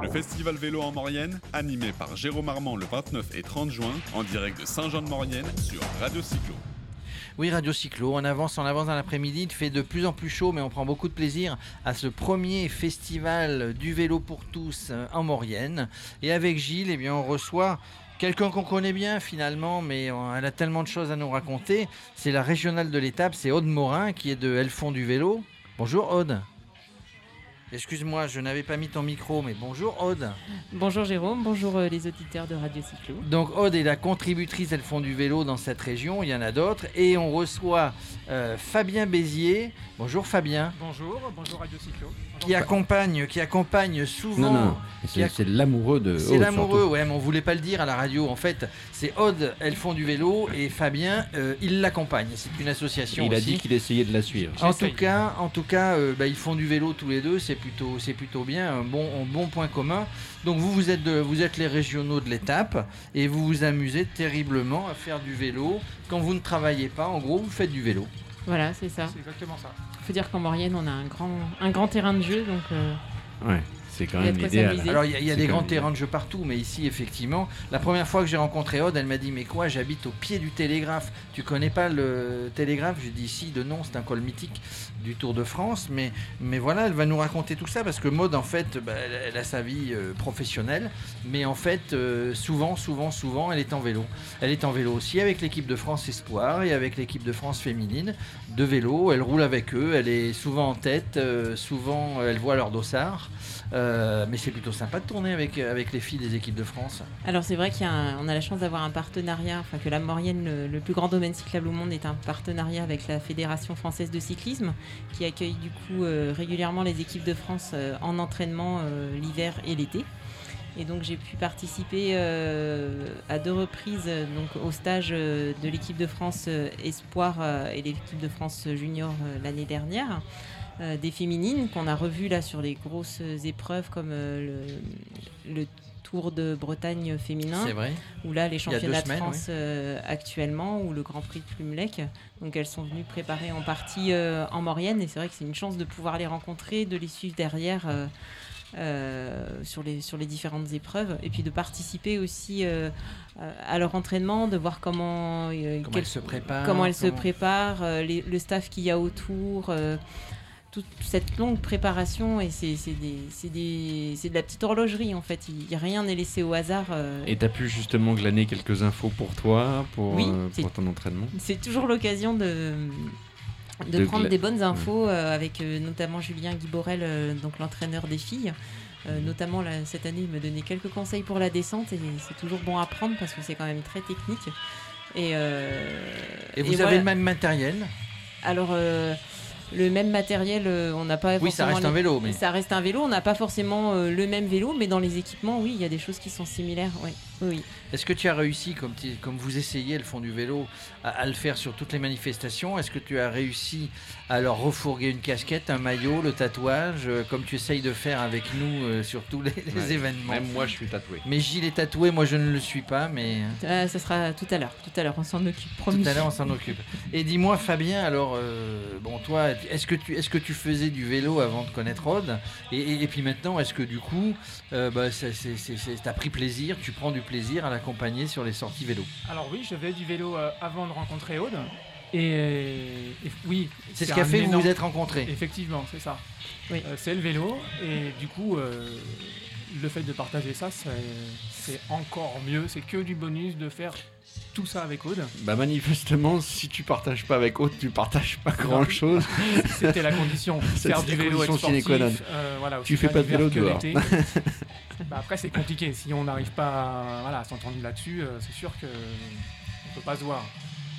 Le festival vélo en Maurienne, animé par Jérôme Armand le 29 et 30 juin, en direct de Saint-Jean-de-Maurienne sur Radio Cyclo. Oui, Radio Cyclo, on avance, on avance dans l'après-midi, il fait de plus en plus chaud, mais on prend beaucoup de plaisir à ce premier festival du vélo pour tous euh, en Maurienne. Et avec Gilles, eh bien, on reçoit quelqu'un qu'on connaît bien finalement, mais euh, elle a tellement de choses à nous raconter. C'est la régionale de l'étape, c'est Aude Morin qui est de Elles font du vélo. Bonjour Aude. Excuse-moi, je n'avais pas mis ton micro, mais bonjour Aude. Bonjour Jérôme, bonjour euh, les auditeurs de Radio Cyclo. Donc Aude est la contributrice Elles font du vélo dans cette région, il y en a d'autres. Et on reçoit euh, Fabien Bézier. Bonjour Fabien. Bonjour, bonjour Radio Cyclo. Qui accompagne, qui accompagne souvent. Non, non, c'est l'amoureux de C'est l'amoureux, ouais, mais on voulait pas le dire à la radio. En fait, c'est Aude, elles font du vélo, et Fabien, euh, il l'accompagne. C'est une association. Il a dit qu'il essayait de la suivre. En tout cas, en tout cas, bah, ils font du vélo tous les deux. C'est plutôt, c'est plutôt bien, un bon, un bon point commun. Donc vous, vous êtes, de, vous êtes les régionaux de l'étape, et vous vous amusez terriblement à faire du vélo quand vous ne travaillez pas. En gros, vous faites du vélo. Voilà, c'est ça. C'est exactement ça. Faut dire qu'en Maurienne, on a un grand, un grand terrain de jeu, donc. Euh, ouais. C'est quand même idéal. Alors il y a, des grands terrains de jeu partout, mais ici effectivement, la première fois que j'ai rencontré Aude, elle m'a dit mais quoi, j'habite au pied du télégraphe. Tu connais pas le télégraphe? Je dis si, de nom, c'est un col mythique du Tour de France, mais mais voilà, elle va nous raconter tout ça parce que Maude en fait, bah, elle, a sa vie euh, professionnelle, mais en fait euh, souvent, souvent, souvent, elle est en vélo. Elle est en vélo aussi avec l'équipe de France Espoir et avec l'équipe de France féminine de vélo. Elle roule avec eux, elle est souvent en tête, euh, souvent elle voit leur dossard. Euh, mais c'est plutôt sympa de tourner avec, avec les filles des équipes de France. Alors c'est vrai qu'on a, la chance d'avoir un partenariat, enfin que la Maurienne, le, plus grand domaine cyclable au monde, est un partenariat avec la Fédération française de cyclisme, qui accueille du coup euh, régulièrement les équipes de France euh, en entraînement l'hiver et l'été. Et donc j'ai pu participer à deux reprises donc, au stage de l'équipe de France Espoir et l'équipe de France Junior l'année dernière. Euh, des féminines qu'on a revues là sur les grosses épreuves comme euh, le, Tour de Bretagne féminin. Ou là les championnats de France euh, actuellement ou le Grand Prix de Plumelec. Donc elles sont venues préparer en partie en Maurienne et c'est vrai que c'est une chance de pouvoir les rencontrer, de les suivre derrière. Sur, les, sur les différentes épreuves et puis de participer aussi à leur entraînement, de voir comment, comment elles se préparent, comment elles se préparent le staff qu'il y a autour, toute cette longue préparation et c'est de la petite horlogerie en fait. Il, rien n'est laissé au hasard. Euh. Et tu as pu justement glaner quelques infos pour toi, pour, euh, pour ton entraînement? C'est toujours l'occasion de, de, prendre des bonnes infos euh, avec notamment Julien Guiborel, donc l'entraîneur des filles. notamment cette année, il me donnait quelques conseils pour la descente et c'est toujours bon à prendre parce que c'est quand même très technique. Et, et vous avez le même matériel? Alors le même matériel, euh, on n'a pas. Oui, ça reste un vélo, mais ça reste un vélo. On n'a pas forcément euh, le même vélo, mais dans les équipements, oui, il y a des choses qui sont similaires. Oui. Est-ce que tu as réussi, comme, comme vous essayez le fond du vélo, à, le faire sur toutes les manifestations Est-ce que tu as réussi à leur refourguer une casquette, un maillot, le tatouage, euh, comme tu essayes de faire avec nous sur tous les, événements? Même moi, je suis tatoué. Mais Gilles est tatoué, moi je ne le suis pas, mais. ça sera tout à l'heure. Tout à l'heure, on s'en occupe. Promis. Tout à l'heure, on s'en occupe. Et dis-moi, Fabien, alors, bon, toi, est-ce que, tu, est que tu faisais du vélo avant de connaître Rod et, puis maintenant, est-ce que du coup, euh, bah, tu as pris plaisir, tu prends du plaisir à l'accompagner sur les sorties vélo Alors oui, je faisais du vélo euh, avant de rencontrer Aude. Et, oui. C'est ce qui a fait que vous vous êtes rencontrés. Effectivement, c'est ça. Oui. Euh, c'est le vélo. Et du coup, le fait de partager ça, c'est encore mieux. C'est que du bonus de faire tout ça avec Aude Bah manifestement, si tu partages pas avec Aude, tu partages pas grand chose. C'était la condition. Faire du vélo, être sportif, euh, voilà, tu fais pas de vélo dehors. bah après c'est compliqué. Si on n'arrive pas à, voilà, s'entendre là-dessus, euh, c'est sûr que on peut pas se voir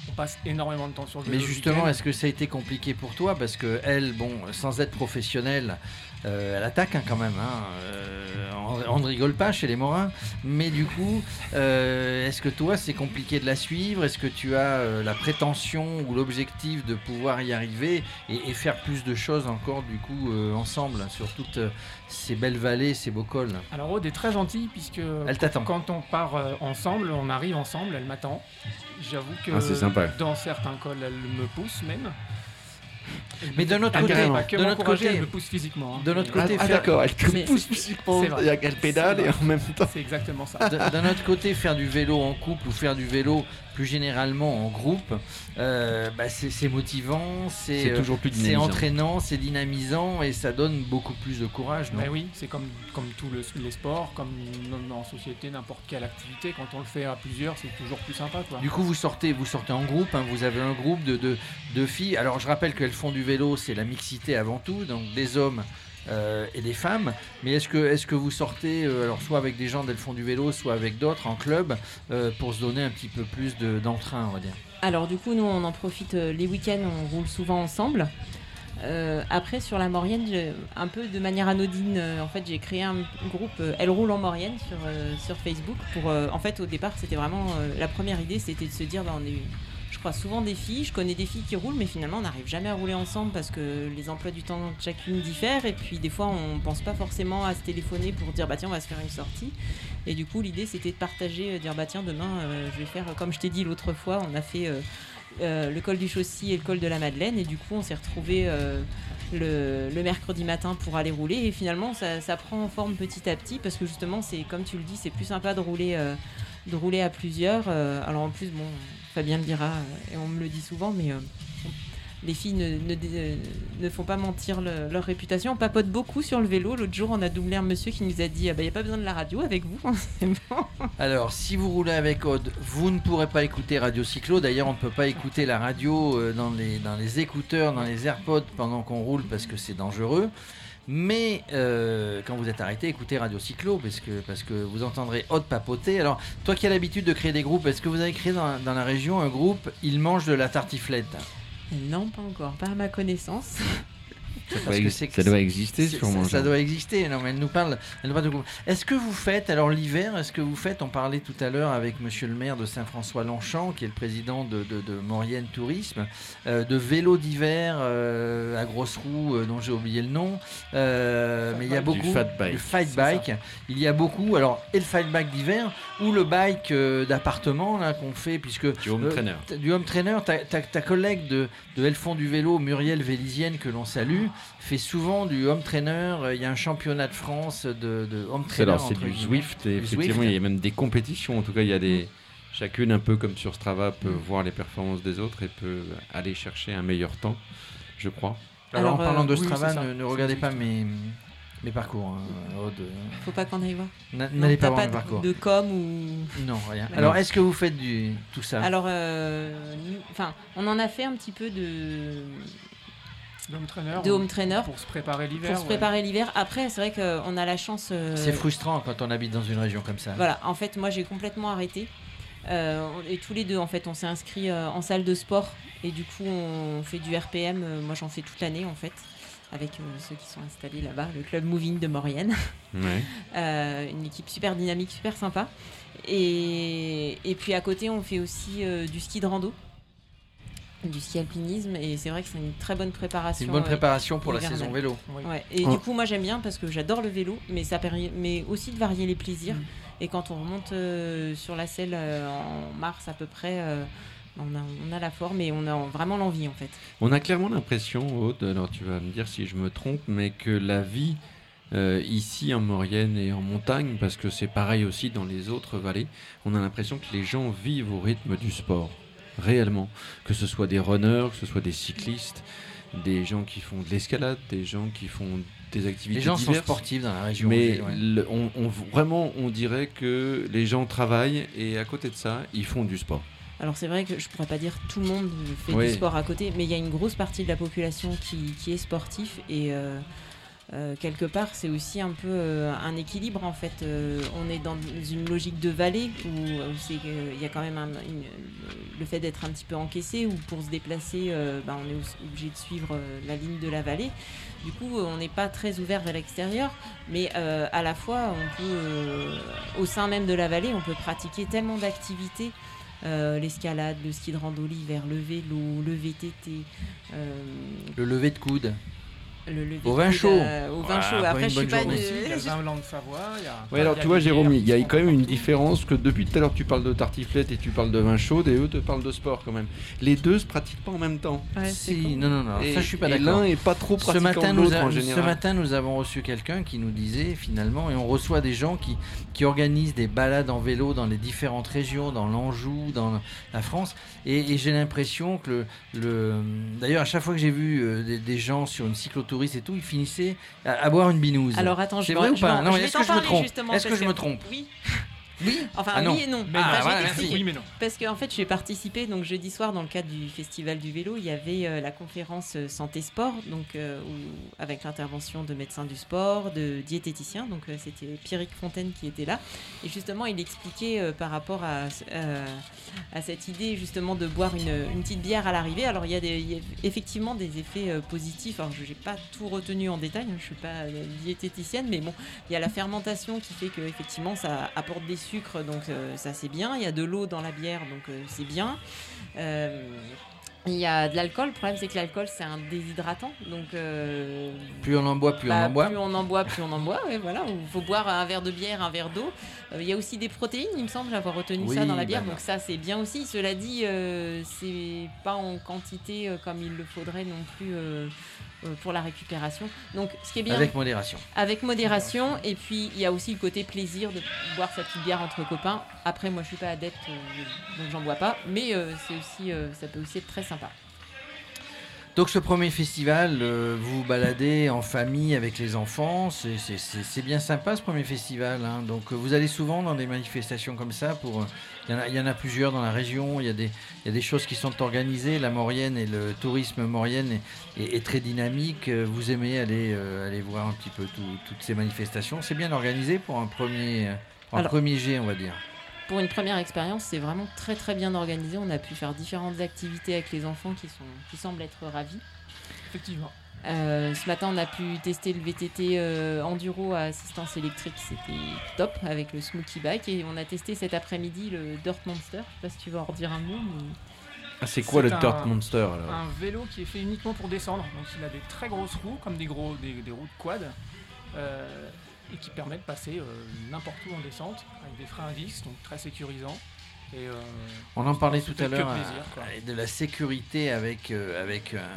on passe énormément de temps sur le vélo. Mais justement, est-ce que ça a été compliqué pour toi? Parce que elle, bon, sans être professionnelle, euh, elle attaque hein, quand même. Hein. Euh, on, ne rigole pas chez les Morins. Mais du coup, euh, est-ce que toi, c'est compliqué de la suivre? Est-ce que tu as la prétention ou l'objectif de pouvoir y arriver et, faire plus de choses encore du coup ensemble sur toutes ces belles vallées, ces beaux cols? Alors Aude est très gentille puisque elle t'attend. Quand on part ensemble, on arrive ensemble, elle m'attend. J'avoue que ah, dans certains cols, elle me pousse même. Mais d'un autre côté, de notre côté, elle me pousse physiquement. Hein. De notre côté, ah, d'accord, elle te pousse physiquement. Elle pédale et en même temps. C'est exactement ça. D'un autre côté, faire du vélo en couple ou faire du vélo plus généralement en groupe, euh, bah, c'est motivant, c'est toujours plus C'est entraînant, c'est dynamisant et ça donne beaucoup plus de courage. Non? Ben oui, c'est comme, comme tous les sports, comme en société, n'importe quelle activité. Quand on le fait à plusieurs, c'est toujours plus sympa. Quoi. Du coup, vous sortez, vous sortez en groupe, hein, vous avez un groupe de, de, de filles. Alors, je rappelle qu'elles font du vélo, c'est la mixité avant tout, donc des hommes euh, et des femmes. Mais est-ce que, est que vous sortez, euh, alors soit avec des gens d'Elles font du vélo, soit avec d'autres en club, euh, pour se donner un petit peu plus d'entrain, on va dire? Alors du coup, nous, on en profite les week-ends, on roule souvent ensemble. après, sur la Maurienne, un peu de manière anodine, en fait, j'ai créé un groupe Elle roule en Maurienne sur, sur Facebook. Pour, en fait, au départ, c'était vraiment la première idée, c'était de se dire, bah, on est je crois souvent des filles. Je connais des filles qui roulent, mais finalement, on n'arrive jamais à rouler ensemble parce que les emplois du temps de chacune diffèrent. Et puis, des fois, on pense pas forcément à se téléphoner pour dire, bah tiens, on va se faire une sortie. Et du coup, l'idée, c'était de partager, euh, dire, bah tiens, demain, euh, je vais faire, comme je t'ai dit l'autre fois, on a fait euh, le col du Chaussy et le col de la Madeleine. Et du coup, on s'est retrouvés. Le, mercredi matin pour aller rouler et finalement ça, prend forme petit à petit parce que justement c'est comme tu le dis c'est plus sympa de rouler de rouler à plusieurs alors en plus bon Fabien le dira, euh, et on me le dit souvent, mais euh, les filles ne, ne, font pas mentir leur réputation. On papote beaucoup sur le vélo. L'autre jour, on a doublé un monsieur qui nous a dit Il ah n'y bah, a pas besoin de la radio avec vous. Alors, si vous roulez avec Aude, vous ne pourrez pas écouter Radio Cyclo. D'ailleurs, on ne peut pas écouter la radio euh, dans les, dans les écouteurs, dans les AirPods pendant qu'on roule parce que c'est dangereux. Mais euh, quand vous êtes arrêté, écoutez Radio Cyclo parce que, vous entendrez Haute papoter. Alors, toi qui as l'habitude de créer des groupes, est-ce que vous avez créé dans la région un groupe Il mange de la tartiflette Non, pas encore, pas à ma connaissance. Ça, doit, exister sûrement. Ça, doit exister. Non, mais elle nous parle. Elle nous de Est-ce que vous faites alors l'hiver Est-ce que vous faites On parlait tout à l'heure avec Monsieur le maire de Saint-François-Longchamp, qui est le président de, de, de Maurienne Tourisme, euh, de vélos d'hiver euh, à grosses roues euh, dont j'ai oublié le nom. mais il y a beaucoup. Fat bike. fight bike. Il y a beaucoup. Alors et le fight bike d'hiver ou le bike d'appartement là qu'on fait puisque du home trainer. Du home trainer. Ta, ta, collègue de, de Elfond du vélo, Muriel Vélisienne, que l'on salue fait souvent du home trainer. Il y a un championnat de France de, home trainer. Alors, c'est du Zwift. Et effectivement, il y a même des compétitions. En tout cas, il y a des. Chacune, un peu comme sur Strava, peut mm. voir les performances des autres et peut aller chercher un meilleur temps, je crois. Alors, en parlant de euh, Strava, ne, regardez pas mes, mes parcours. Hein, Faut pas qu'on aille voir. N'allez pas voir mes parcours. De com ou. Non, rien. Alors, est-ce que vous faites du tout ça? Alors, euh, enfin, on en a fait un petit peu de de home trainer, pour se préparer l'hiver. Pour se préparer l'hiver. Après, c'est vrai qu'on a la chance. Euh, c'est frustrant quand on habite dans une région comme ça. Voilà. En fait, moi, j'ai complètement arrêté. Euh, et tous les deux, en fait, on s'est inscrit euh, en salle de sport et du coup, on fait du RPM. moi, j'en fais toute l'année, en fait, avec ceux qui sont installés là-bas, le club Moving de Maurienne. une équipe super dynamique, super sympa. Et, et, puis à côté, on fait aussi du ski de rando du ski alpinisme et c'est vrai que c'est une très bonne préparation. C'est une bonne préparation pour la saison vélo. Et du coup, moi j'aime bien parce que j'adore le vélo, mais ça permet aussi de varier les plaisirs. Mm. Et quand on remonte euh, sur la selle euh, en mars à peu près, euh, on, a, on, a, la forme et on a vraiment l'envie en fait. On a clairement l'impression, Aude, alors tu vas me dire si je me trompe, mais que la vie ici en Maurienne et en montagne, parce que c'est pareil aussi dans les autres vallées, on a l'impression que les gens vivent au rythme du sport réellement. Que ce soit des runners, que ce soit des cyclistes, des gens qui font de l'escalade, des gens qui font des activités Les gens sont sportifs dans la région. Mais on, vraiment, on dirait que les gens travaillent et à côté de ça, ils font du sport. Alors c'est vrai que je pourrais pas dire tout le monde fait du sport à côté, mais il y a une grosse partie de la population qui, est sportif et euh, euh, quelque part, c'est aussi un peu euh, un équilibre en fait. Euh, on est dans une logique de vallée où il y a quand même le fait d'être un petit peu encaissé ou pour se déplacer, bah, on est obligé de suivre la ligne de la vallée. Du coup, on n'est pas très ouvert vers l'extérieur, mais à la fois, on peut, au sein même de la vallée, on peut pratiquer tellement d'activités. l'escalade, le ski de rando l'hiver, le vélo, le VTT. le lever de coude. Le Au vin chaud. Au vin chaud. Voilà, Après, une je suis pas de- Il y a le vin blanc de Savoie. il y a- Ouais, alors tu vois, Jérôme, il y a quand même une différence que depuis tout à l'heure, tu parles de tartiflette et tu parles de vin chaud, et eux te parlent de sport quand même. Les deux se pratiquent pas en même temps. Ouais, Si, non, non, non, et, ça je suis pas et d'accord. l'un est pas trop Ce pratiquant matin, de nous a- en ce matin, nous avons reçu quelqu'un qui nous disait finalement, et on reçoit des gens qui, qui organisent des balades en vélo dans les différentes régions, dans l'Anjou, dans la France, et, et j'ai l'impression que le, le- d'ailleurs à chaque fois que j'ai vu euh, des, des gens sur une cyclotouriste et tout, ils finissaient à, à boire une binouse. Alors attends, je vais vrai ou pas Non, je vais est-ce que je me trompe Est-ce que je me trompe Oui. Oui. Enfin, Ah oui et non. Mais Ah, non, Enfin, je vais voilà, t'expliquer. merci. Oui, mais non. Parce qu'en fait, j'ai participé donc jeudi soir dans le cadre du festival du vélo. Il y avait euh, la conférence euh, santé sport, donc euh, où- avec l'intervention de médecins du sport, de diététiciens. Donc euh, c'était Pierrick Fontaine qui était là. Et justement, il expliquait par rapport à, à cette idée justement de boire une, une petite bière à l'arrivée. Alors il y a, des, il y a effectivement des effets positifs. Alors je n'ai pas tout retenu en détail. hein, je suis pas diététicienne, mais bon, il y a la fermentation qui fait que effectivement ça apporte des sucres, donc euh, ça c'est bien. Il y a de l'eau dans la bière, donc euh, c'est bien. Euh, il y a de l'alcool. Le problème c'est que l'alcool c'est un déshydratant, donc euh, Plus on en boit, plus bah, on en boit. plus on en boit, plus on en boit. ouais, voilà. Il faut boire un verre de bière, un verre d'eau. Euh, il y a aussi des protéines, il me semble avoir retenu Oui, ça dans la bière, bah, donc ça c'est bien aussi. Cela dit, euh, c'est pas en quantité comme il le faudrait non plus. Euh, pour la récupération. Donc, ce qui est bien Avec modération. avec modération et puis il y a aussi le côté plaisir de boire sa petite bière entre copains. Après moi je suis pas adepte euh, donc j'en bois pas mais euh, c'est aussi ça peut aussi être très sympa. Donc ce premier festival, euh, vous vous baladez en famille avec les enfants, c'est- bien sympa ce premier festival. hein. Donc euh, vous allez souvent dans des manifestations comme ça. Pour, euh, il, y en a, il y en a plusieurs dans la région. Il y, a des, il y a des choses qui sont organisées. La Maurienne et le tourisme maurienne est, est- est très dynamique. Vous aimez aller, euh, aller voir un petit peu tout- toutes ces manifestations. C'est bien organisé pour un premier, pour un Alors- premier jet, on va dire. Pour une première expérience c'est vraiment très très bien organisé. On a pu faire différentes activités avec les enfants qui, sont, qui semblent être ravis. Effectivement. Euh, ce matin, on a pu tester le VTT euh, enduro à assistance électrique, c'était top avec le Smoothie Bike. Et on a testé cet après-midi le Dirt Monster. Je sais pas si tu veux en redire un mot. mais- Ah, c'est quoi le un- Dirt Monster alors? Un vélo qui est fait uniquement pour descendre. Donc il a des très grosses roues, comme des, gros, des, des roues de quad, euh, et qui permet de passer euh, n'importe où en descente, avec des freins à vis, donc très sécurisant. Et, euh, On en parlait tout à l'heure euh, de la sécurité avec, euh, avec euh,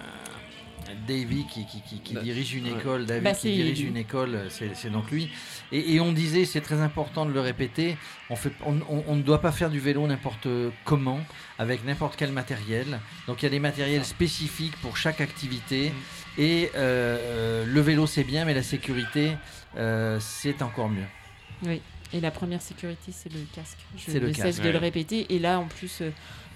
Davy qui, qui- qui- qui Bah, dirige une école. David Bah, qui dirige une école, c'est donc lui. Et, et on disait, c'est très important de le répéter, on, fait, on, on- on ne doit pas faire du vélo n'importe comment, avec n'importe quel matériel. Donc il y a des matériels spécifiques pour chaque activité. Mm. Et euh, euh, le vélo c'est bien, mais la sécurité euh, c'est encore mieux. Oui, et la première sécurité, c'est le casque. Je C'est le ne casque, cesse de ouais. le répéter. Et là, en plus, euh,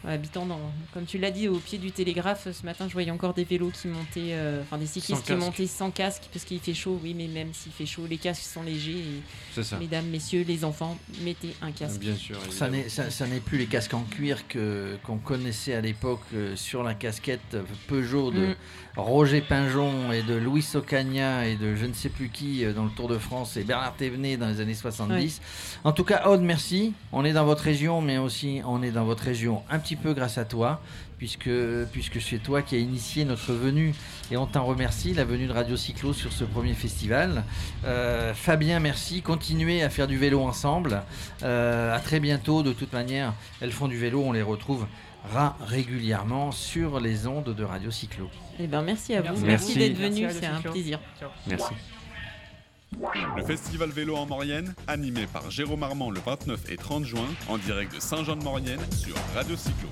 habitant dans, comme tu l'as dit, au pied du télégraphe, ce matin, je voyais encore des vélos qui montaient, euh, enfin des cyclistes Sans qui casque. montaient sans casque parce qu'il fait chaud. Oui, mais même s'il fait chaud, les casques sont légers. Et, C'est ça. mesdames, messieurs, les enfants, mettez un casque. Bien sûr. Ça évidemment. n'est, ça, n'est plus les casques en cuir que, qu'on connaissait à l'époque euh, sur la casquette Peugeot de Mm. Roger Pinjon et de Louis Ocaña et de je ne sais plus qui euh, dans le Tour de France et Bernard Thévenet dans les années 70. En tout cas, Aude, merci. On est dans votre région, mais aussi on est dans votre région un petit peu grâce à toi, puisque, puisque c'est toi qui as initié notre venue et on t'en remercie, la venue de Radio Cyclo sur ce premier festival. Euh, Fabien, merci. Continuez à faire du vélo ensemble. Euh, à très bientôt. De toute manière, elles font du vélo, on les retrouve régulièrement sur les ondes de Radio Cyclo. Eh ben, merci à vous. Merci. D'être venu, c'est un plaisir. Ciao. Merci. Le festival vélo en Maurienne, animé par Jérôme Armand le 29 et 30 juin, en direct de Saint-Jean-de-Maurienne sur Radio Cyclo.